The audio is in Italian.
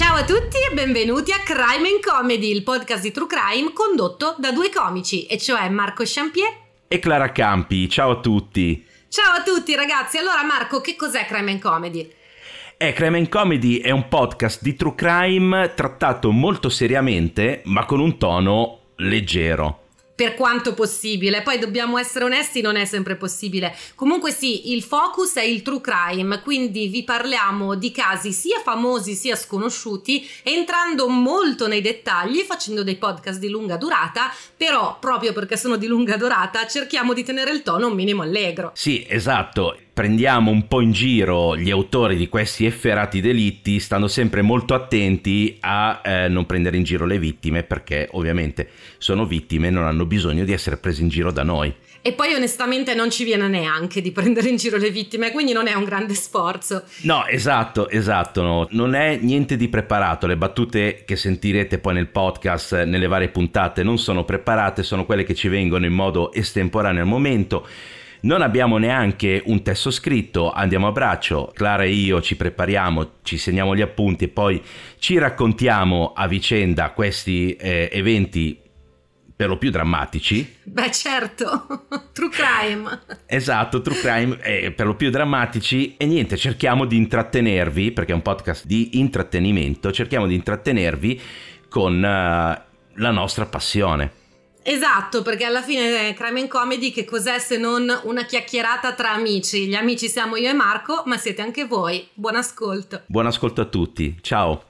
Ciao a tutti e benvenuti a Crime and Comedy, il podcast di True Crime condotto da due comici, e cioè Marco Champier e Clara Campi. Ciao a tutti. Ciao a tutti ragazzi. Allora Marco, che cos'è Crime and Comedy? Eh, Crime and Comedy è un podcast di true crime trattato molto seriamente, ma con un tono leggero per quanto possibile. Poi dobbiamo essere onesti, non è sempre possibile. Comunque sì, il focus è il true crime, quindi vi parliamo di casi sia famosi sia sconosciuti, entrando molto nei dettagli, facendo dei podcast di lunga durata, però proprio perché sono di lunga durata cerchiamo di tenere il tono un minimo allegro. Sì, esatto prendiamo un po' in giro gli autori di questi efferati delitti, stando sempre molto attenti a eh, non prendere in giro le vittime, perché ovviamente sono vittime e non hanno bisogno di essere prese in giro da noi. E poi onestamente non ci viene neanche di prendere in giro le vittime, quindi non è un grande sforzo. No, esatto, esatto, no. non è niente di preparato, le battute che sentirete poi nel podcast, nelle varie puntate, non sono preparate, sono quelle che ci vengono in modo estemporaneo al momento non abbiamo neanche un testo scritto, andiamo a braccio, Clara e io ci prepariamo, ci segniamo gli appunti e poi ci raccontiamo a vicenda questi eh, eventi per lo più drammatici. Beh, certo, true crime. Esatto, true crime eh, per lo più drammatici e niente, cerchiamo di intrattenervi, perché è un podcast di intrattenimento, cerchiamo di intrattenervi con uh, la nostra passione. Esatto, perché alla fine Crime and Comedy che cos'è se non una chiacchierata tra amici? Gli amici siamo io e Marco, ma siete anche voi. Buon ascolto. Buon ascolto a tutti. Ciao.